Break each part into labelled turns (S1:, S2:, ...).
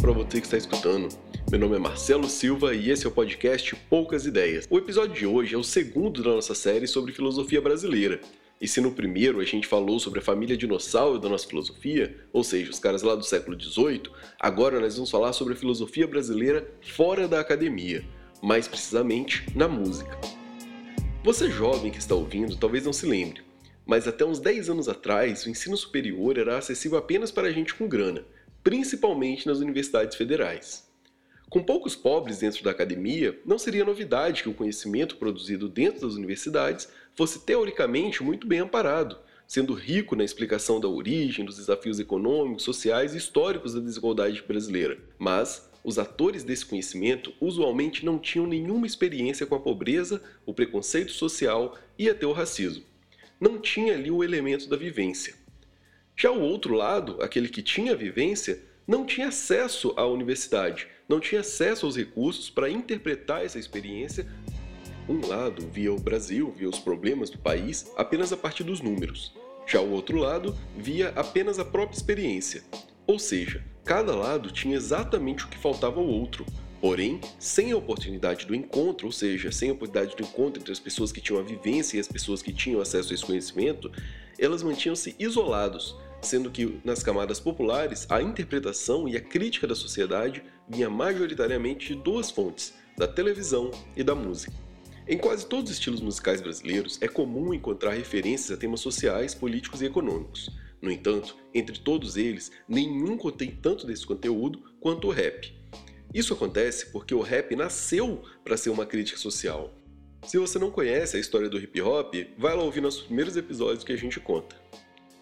S1: para você que está escutando. Meu nome é Marcelo Silva e esse é o podcast Poucas Ideias. O episódio de hoje é o segundo da nossa série sobre filosofia brasileira. E se no primeiro a gente falou sobre a família dinossauro da nossa filosofia, ou seja, os caras lá do século XVIII, agora nós vamos falar sobre a filosofia brasileira fora da academia, mais precisamente na música. Você jovem que está ouvindo talvez não se lembre, mas até uns 10 anos atrás o ensino superior era acessível apenas para gente com grana, principalmente nas universidades federais. Com poucos pobres dentro da academia, não seria novidade que o conhecimento produzido dentro das universidades fosse teoricamente muito bem amparado, sendo rico na explicação da origem, dos desafios econômicos, sociais e históricos da desigualdade brasileira. Mas os atores desse conhecimento usualmente não tinham nenhuma experiência com a pobreza, o preconceito social e até o racismo. Não tinha ali o elemento da vivência. Já o outro lado, aquele que tinha vivência, não tinha acesso à universidade, não tinha acesso aos recursos para interpretar essa experiência. Um lado via o Brasil, via os problemas do país apenas a partir dos números. Já o outro lado via apenas a própria experiência. Ou seja, cada lado tinha exatamente o que faltava ao outro, porém sem a oportunidade do encontro, ou seja, sem a oportunidade do encontro entre as pessoas que tinham a vivência e as pessoas que tinham acesso a esse conhecimento, elas mantinham-se isolados, sendo que nas camadas populares a interpretação e a crítica da sociedade vinha majoritariamente de duas fontes, da televisão e da música. Em quase todos os estilos musicais brasileiros é comum encontrar referências a temas sociais, políticos e econômicos. No entanto, entre todos eles, nenhum contém tanto desse conteúdo quanto o rap. Isso acontece porque o rap nasceu para ser uma crítica social. Se você não conhece a história do hip hop, vai lá ouvir nossos primeiros episódios que a gente conta.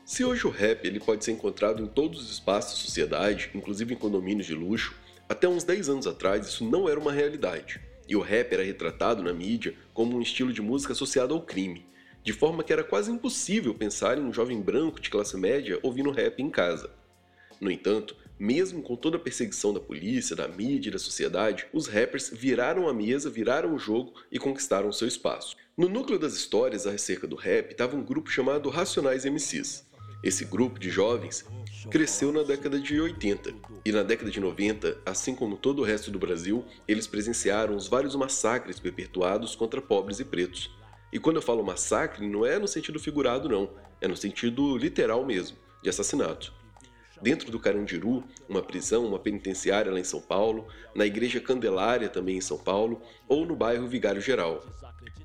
S1: Se hoje o rap ele pode ser encontrado em todos os espaços da sociedade, inclusive em condomínios de luxo, até uns 10 anos atrás isso não era uma realidade. E o rap era retratado na mídia como um estilo de música associado ao crime, de forma que era quase impossível pensar em um jovem branco de classe média ouvindo rap em casa. No entanto, mesmo com toda a perseguição da polícia, da mídia e da sociedade, os rappers viraram a mesa, viraram o jogo e conquistaram seu espaço. No núcleo das histórias acerca do rap estava um grupo chamado Racionais MCs. Esse grupo de jovens cresceu na década de 80 e na década de 90, assim como todo o resto do Brasil, eles presenciaram os vários massacres perpetuados contra pobres e pretos. E quando eu falo massacre, não é no sentido figurado, não, é no sentido literal mesmo, de assassinato. Dentro do Carandiru, uma prisão, uma penitenciária lá em São Paulo, na Igreja Candelária também em São Paulo, ou no bairro Vigário Geral.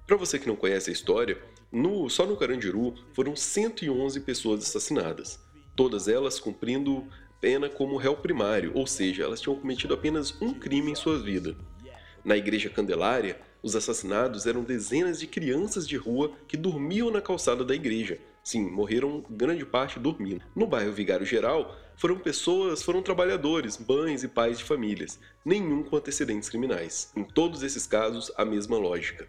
S1: Para você que não conhece a história, no, só no Carandiru foram 111 pessoas assassinadas, todas elas cumprindo pena como réu primário, ou seja, elas tinham cometido apenas um crime em sua vida. Na Igreja Candelária, os assassinados eram dezenas de crianças de rua que dormiam na calçada da igreja. Sim, morreram grande parte dormindo. No bairro Vigário Geral, foram pessoas, foram trabalhadores, mães e pais de famílias, nenhum com antecedentes criminais. Em todos esses casos, a mesma lógica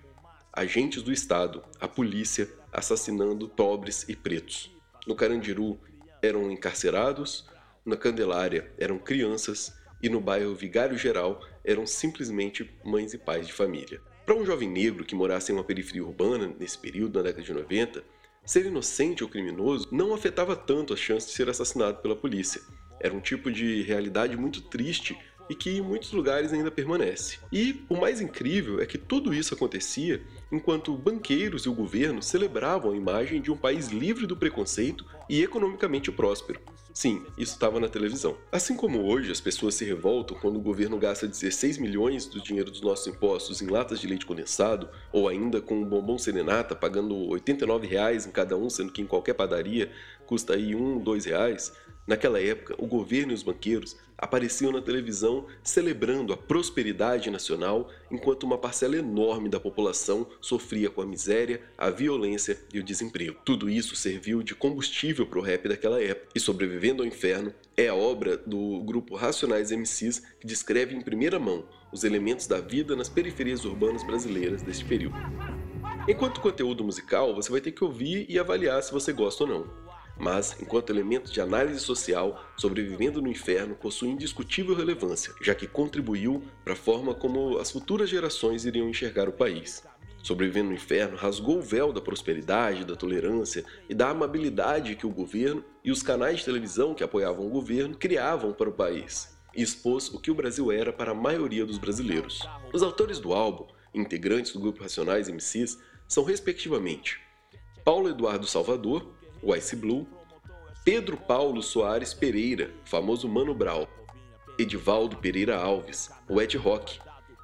S1: agentes do Estado, a polícia, assassinando pobres e pretos. No Carandiru eram encarcerados, na Candelária eram crianças e no bairro Vigário Geral eram simplesmente mães e pais de família. Para um jovem negro que morasse em uma periferia urbana nesse período, na década de 90, ser inocente ou criminoso não afetava tanto a chance de ser assassinado pela polícia. Era um tipo de realidade muito triste e que em muitos lugares ainda permanece. E o mais incrível é que tudo isso acontecia enquanto banqueiros e o governo celebravam a imagem de um país livre do preconceito e economicamente próspero. Sim, isso estava na televisão. Assim como hoje as pessoas se revoltam quando o governo gasta 16 milhões do dinheiro dos nossos impostos em latas de leite condensado, ou ainda com um bombom serenata pagando 89 reais em cada um, sendo que em qualquer padaria custa aí um, dois reais, Naquela época, o governo e os banqueiros apareciam na televisão celebrando a prosperidade nacional, enquanto uma parcela enorme da população sofria com a miséria, a violência e o desemprego. Tudo isso serviu de combustível para o rap daquela época. E Sobrevivendo ao Inferno é a obra do grupo Racionais MCs que descreve em primeira mão os elementos da vida nas periferias urbanas brasileiras deste período. Enquanto conteúdo musical, você vai ter que ouvir e avaliar se você gosta ou não. Mas, enquanto elemento de análise social, Sobrevivendo no Inferno possui indiscutível relevância, já que contribuiu para a forma como as futuras gerações iriam enxergar o país. Sobrevivendo no Inferno rasgou o véu da prosperidade, da tolerância e da amabilidade que o governo e os canais de televisão que apoiavam o governo criavam para o país, e expôs o que o Brasil era para a maioria dos brasileiros. Os autores do álbum, integrantes do grupo Racionais MCs, são respectivamente Paulo Eduardo Salvador, o Ice Blue, Pedro Paulo Soares Pereira, famoso Mano Brown, Edivaldo Pereira Alves, o Ed Rock,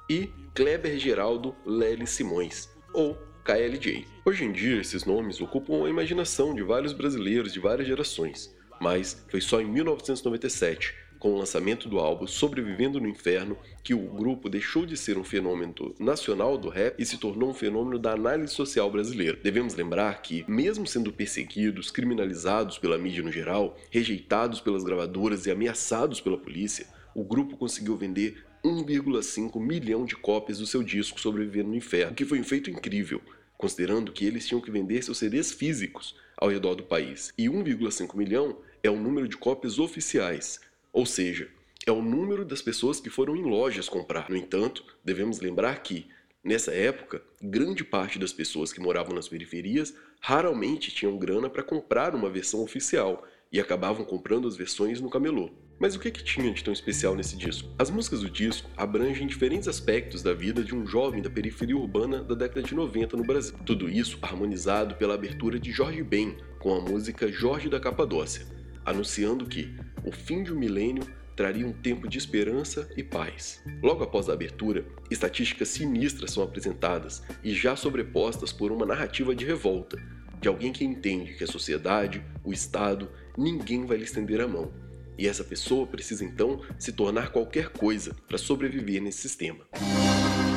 S1: e Kleber Geraldo Lely Simões, ou KLJ. Hoje em dia, esses nomes ocupam a imaginação de vários brasileiros de várias gerações, mas foi só em 1997, com o lançamento do álbum Sobrevivendo no Inferno, que o grupo deixou de ser um fenômeno nacional do rap e se tornou um fenômeno da análise social brasileira. Devemos lembrar que, mesmo sendo perseguidos, criminalizados pela mídia no geral, rejeitados pelas gravadoras e ameaçados pela polícia, o grupo conseguiu vender 1,5 milhão de cópias do seu disco Sobrevivendo no Inferno, o que foi um feito incrível, considerando que eles tinham que vender seus CDs físicos ao redor do país. E 1,5 milhão é o número de cópias oficiais, ou seja, é o número das pessoas que foram em lojas comprar. No entanto, devemos lembrar que, nessa época, grande parte das pessoas que moravam nas periferias raramente tinham grana para comprar uma versão oficial e acabavam comprando as versões no camelô. Mas o que, que tinha de tão especial nesse disco? As músicas do disco abrangem diferentes aspectos da vida de um jovem da periferia urbana da década de 90 no Brasil. Tudo isso harmonizado pela abertura de Jorge Ben com a música Jorge da Capadócia, anunciando que o fim de um milênio traria um tempo de esperança e paz. Logo após a abertura, estatísticas sinistras são apresentadas e já sobrepostas por uma narrativa de revolta, de alguém que entende que a sociedade, o Estado, ninguém vai lhe estender a mão e essa pessoa precisa então se tornar qualquer coisa para sobreviver nesse sistema.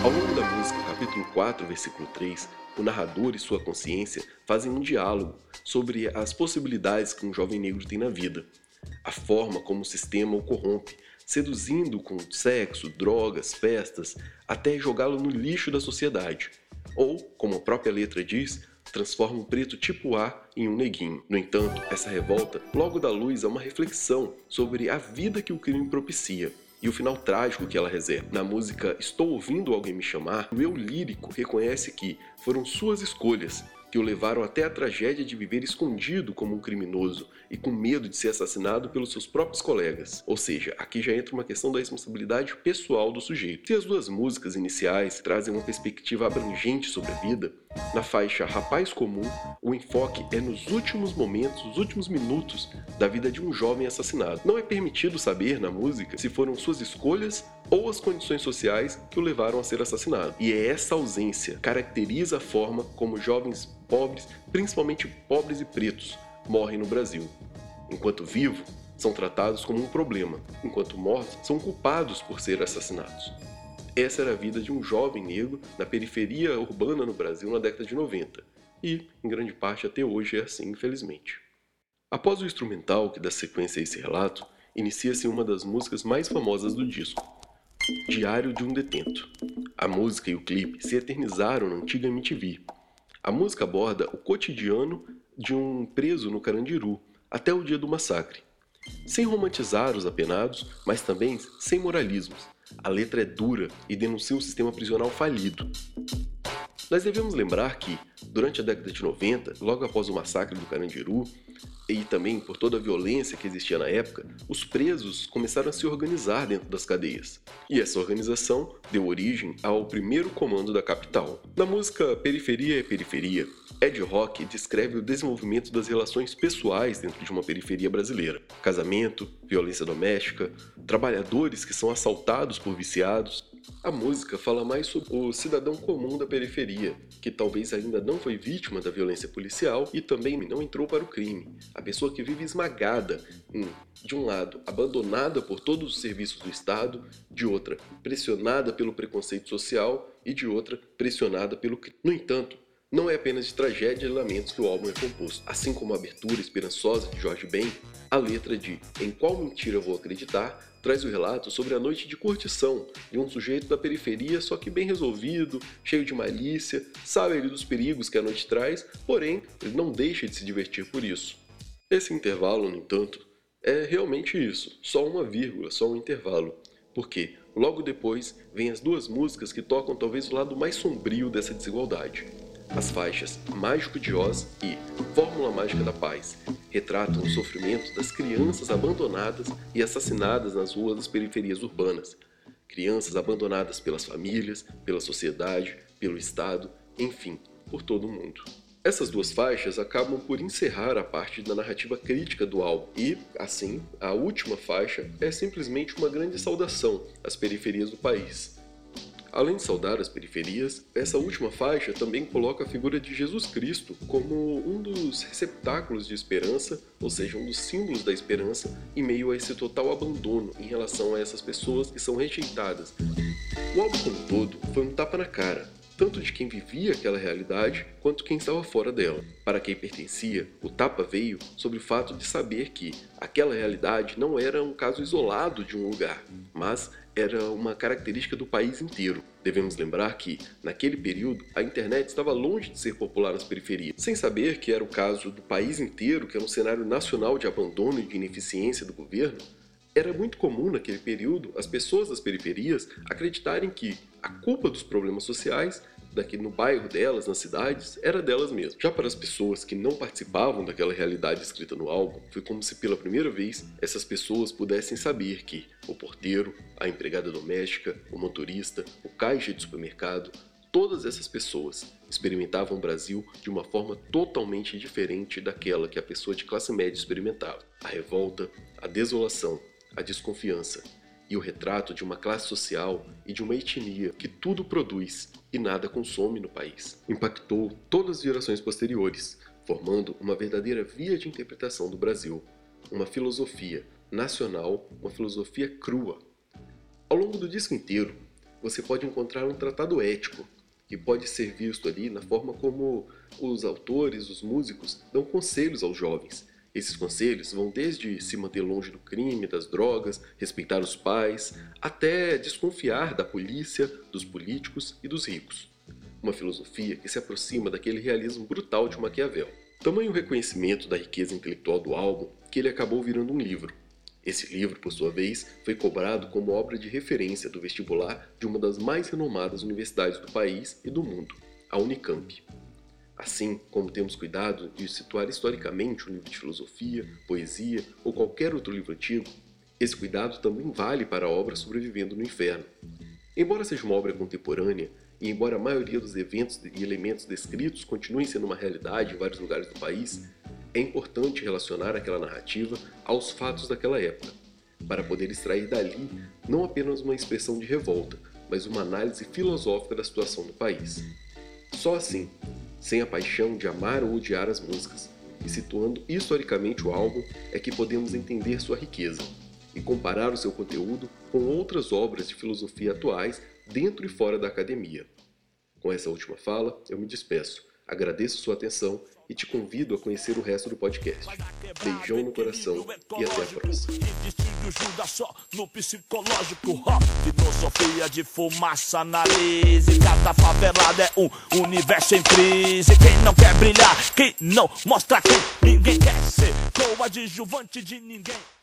S1: Ao longo da música, capítulo 4, versículo 3, o narrador e sua consciência fazem um diálogo sobre as possibilidades que um jovem negro tem na vida, a forma como o sistema o corrompe, seduzindo com sexo, drogas, festas, até jogá-lo no lixo da sociedade. Ou, como a própria letra diz, transforma um preto tipo A em um neguinho. No entanto, essa revolta logo dá luz a uma reflexão sobre a vida que o crime propicia e o final trágico que ela reserva. Na música Estou Ouvindo Alguém Me Chamar, o eu lírico reconhece que foram suas escolhas que o levaram até a tragédia de viver escondido como um criminoso e com medo de ser assassinado pelos seus próprios colegas. Ou seja, aqui já entra uma questão da responsabilidade pessoal do sujeito. Se as duas músicas iniciais trazem uma perspectiva abrangente sobre a vida, na faixa Rapaz Comum, o enfoque é nos últimos momentos, os últimos minutos da vida de um jovem assassinado. Não é permitido saber na música se foram suas escolhas ou as condições sociais que o levaram a ser assassinado. E é essa ausência caracteriza a forma como jovens pobres, principalmente pobres e pretos, morrem no Brasil. Enquanto vivos, são tratados como um problema, enquanto mortos, são culpados por ser assassinados. Essa era a vida de um jovem negro na periferia urbana no Brasil na década de 90, e, em grande parte, até hoje é assim, infelizmente. Após o instrumental que dá sequência a esse relato, inicia-se uma das músicas mais famosas do disco, Diário de um Detento. A música e o clipe se eternizaram na antiga MTV. A música aborda o cotidiano de um preso no Carandiru, até o dia do massacre. Sem romantizar os apenados, mas também sem moralismos. A letra é dura e denuncia um sistema prisional falido. Nós devemos lembrar que, durante a década de 90, logo após o massacre do Carandiru, e também por toda a violência que existia na época, os presos começaram a se organizar dentro das cadeias. E essa organização deu origem ao primeiro comando da capital. Na música Periferia é Periferia, Ed Rock descreve o desenvolvimento das relações pessoais dentro de uma periferia brasileira. Casamento, violência doméstica, trabalhadores que são assaltados por viciados, a música fala mais sobre o cidadão comum da periferia, que talvez ainda não foi vítima da violência policial e também não entrou para o crime. A pessoa que vive esmagada, de um lado, abandonada por todos os serviços do Estado, de outra, pressionada pelo preconceito social e de outra, pressionada pelo crime. No entanto, não é apenas de tragédia e lamentos que o álbum é composto. Assim como a abertura esperançosa de Jorge Ben, a letra de Em Qual Mentira Vou Acreditar traz o relato sobre a noite de curtição de um sujeito da periferia, só que bem resolvido, cheio de malícia, sabe ali dos perigos que a noite traz, porém ele não deixa de se divertir por isso. Esse intervalo, no entanto, é realmente isso, só uma vírgula, só um intervalo. Porque logo depois vem as duas músicas que tocam talvez o lado mais sombrio dessa desigualdade. As faixas Mágico de Oz e Fórmula Mágica da Paz retratam o sofrimento das crianças abandonadas e assassinadas nas ruas das periferias urbanas. Crianças abandonadas pelas famílias, pela sociedade, pelo Estado, enfim, por todo o mundo. Essas duas faixas acabam por encerrar a parte da narrativa crítica do álbum, e, assim, a última faixa é simplesmente uma grande saudação às periferias do país. Além de saudar as periferias, essa última faixa também coloca a figura de Jesus Cristo como um dos receptáculos de esperança, ou seja, um dos símbolos da esperança, em meio a esse total abandono em relação a essas pessoas que são rejeitadas. O álbum como todo foi um tapa na cara, tanto de quem vivia aquela realidade quanto quem estava fora dela. Para quem pertencia, o tapa veio sobre o fato de saber que aquela realidade não era um caso isolado de um lugar, mas era uma característica do país inteiro. Devemos lembrar que, naquele período, a internet estava longe de ser popular nas periferias. Sem saber que era o caso do país inteiro, que era um cenário nacional de abandono e de ineficiência do governo, era muito comum naquele período as pessoas das periferias acreditarem que a culpa dos problemas sociais daqui no bairro delas, nas cidades, era delas mesmas. Já para as pessoas que não participavam daquela realidade escrita no álbum, foi como se pela primeira vez essas pessoas pudessem saber que o porteiro, a empregada doméstica, o motorista, o caixa de supermercado, todas essas pessoas experimentavam o Brasil de uma forma totalmente diferente daquela que a pessoa de classe média experimentava. A revolta, a desolação, a desconfiança, e o retrato de uma classe social e de uma etnia que tudo produz e nada consome no país. Impactou todas as gerações posteriores, formando uma verdadeira via de interpretação do Brasil, uma filosofia nacional, uma filosofia crua. Ao longo do disco inteiro, você pode encontrar um tratado ético, que pode ser visto ali na forma como os autores, os músicos, dão conselhos aos jovens, esses conselhos vão desde se manter longe do crime, das drogas, respeitar os pais, até desconfiar da polícia, dos políticos e dos ricos. Uma filosofia que se aproxima daquele realismo brutal de Maquiavel. Tamanho reconhecimento da riqueza intelectual do álbum que ele acabou virando um livro. Esse livro, por sua vez, foi cobrado como obra de referência do vestibular de uma das mais renomadas universidades do país e do mundo, a Unicamp. Assim como temos cuidado de situar historicamente um livro de filosofia, poesia ou qualquer outro livro antigo, esse cuidado também vale para a obra Sobrevivendo no Inferno. Embora seja uma obra contemporânea, e embora a maioria dos eventos e elementos descritos continuem sendo uma realidade em vários lugares do país, é importante relacionar aquela narrativa aos fatos daquela época, para poder extrair dali não apenas uma expressão de revolta, mas uma análise filosófica da situação do país. Só assim sem a paixão de amar ou odiar as músicas, e situando historicamente o álbum é que podemos entender sua riqueza e comparar o seu conteúdo com outras obras de filosofia atuais dentro e fora da academia. Com essa última fala, eu me despeço. Agradeço sua atenção e te convido a conhecer o resto do podcast. Beijão no coração e até a próxima. Só no psicológico, filosofia de fumaça, nariz. E cada favelada é um universo em crise. Quem não quer brilhar, quem não mostra que ninguém quer ser coadjuvante de ninguém.